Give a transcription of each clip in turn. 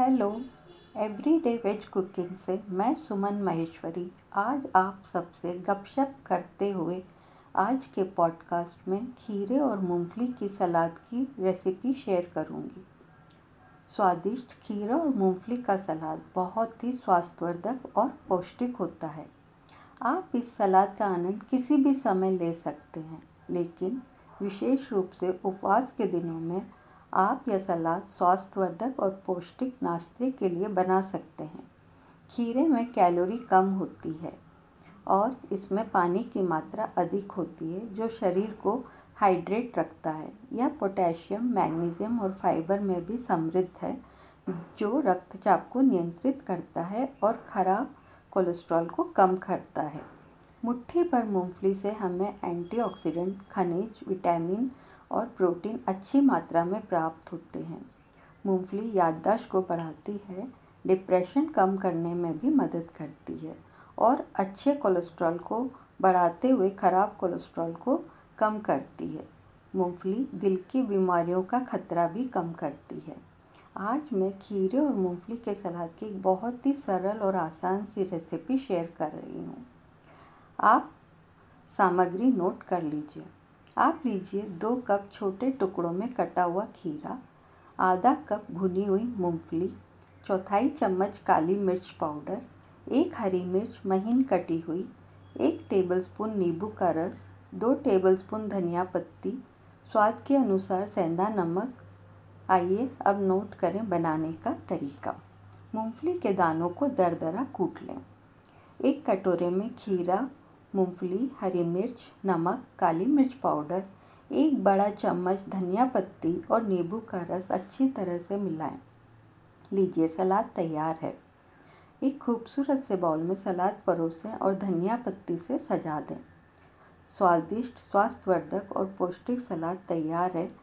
Hello, everyday veg cooking से मैं सुमन महेश्वरी। आज आप सबसे गपशप करते हुए आज के पॉडकास्ट में खीरे और मूंगफली की सलाद की रेसिपी शेयर करूँगी। स्वादिष्ट खीरा और मूंगफली का सलाद बहुत ही स्वास्थ्यवर्धक और पौष्टिक होता है। आप इस सलाद का आनंद किसी भी समय ले सकते हैं, लेकिन विशेष रूप से उपवास के दिनों में आप यह सलाद स्वास्थ्यवर्धक और पौष्टिक नाश्ते के लिए बना सकते हैं। खीरे में कैलोरी कम होती है और इसमें पानी की मात्रा अधिक होती है, जो शरीर को हाइड्रेट रखता है। यह पोटेशियम मैग्नीशियम और फाइबर में भी समृद्ध है, जो रक्तचाप को नियंत्रित करता है और ख़राब कोलेस्ट्रॉल को कम करता है। मुट्ठी भर मूंगफली से हमें एंटीऑक्सीडेंट, खनिज, विटामिन और प्रोटीन अच्छी मात्रा में प्राप्त होते हैं। मूंगफली याददाश्त को बढ़ाती है, डिप्रेशन कम करने में भी मदद करती है और अच्छे कोलेस्ट्रॉल को बढ़ाते हुए ख़राब कोलेस्ट्रॉल को कम करती है। मूंगफली दिल की बीमारियों का खतरा भी कम करती है। आज मैं खीरे और मूंगफली के सलाद की एक बहुत ही सरल और आसान सी रेसिपी शेयर कर रही हूँ। आप सामग्री नोट कर लीजिए। आप लीजिए दो कप छोटे टुकड़ों में कटा हुआ खीरा, आधा कप भुनी हुई मूंगफली, चौथाई चम्मच काली मिर्च पाउडर, एक हरी मिर्च महीन कटी हुई, एक टेबलस्पून नींबू का रस, दो टेबलस्पून धनिया पत्ती, स्वाद के अनुसार सेंधा नमक। आइए अब नोट करें बनाने का तरीका। मूंगफली के दानों को दरदरा कूट लें। एक कटोरे में खीरा मूंगफली, हरी मिर्च, नमक, काली मिर्च पाउडर, एक बड़ा चम्मच धनिया पत्ती और नींबू का रस अच्छी तरह से मिलाएँ। लीजिए सलाद तैयार है। एक खूबसूरत से बाउल में सलाद परोसें और धनिया पत्ती से सजा दें। स्वादिष्ट स्वास्थ्यवर्धक और पौष्टिक सलाद तैयार है।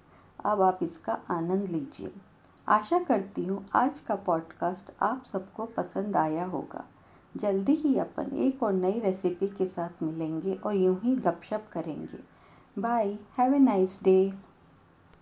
अब आप इसका आनंद लीजिए। आशा करती हूँ आज का पॉडकास्ट आप सबको पसंद आया होगा। जल्दी ही अपन एक और नई रेसिपी के साथ मिलेंगे और यूँ ही गपशप करेंगे। Bye have a nice day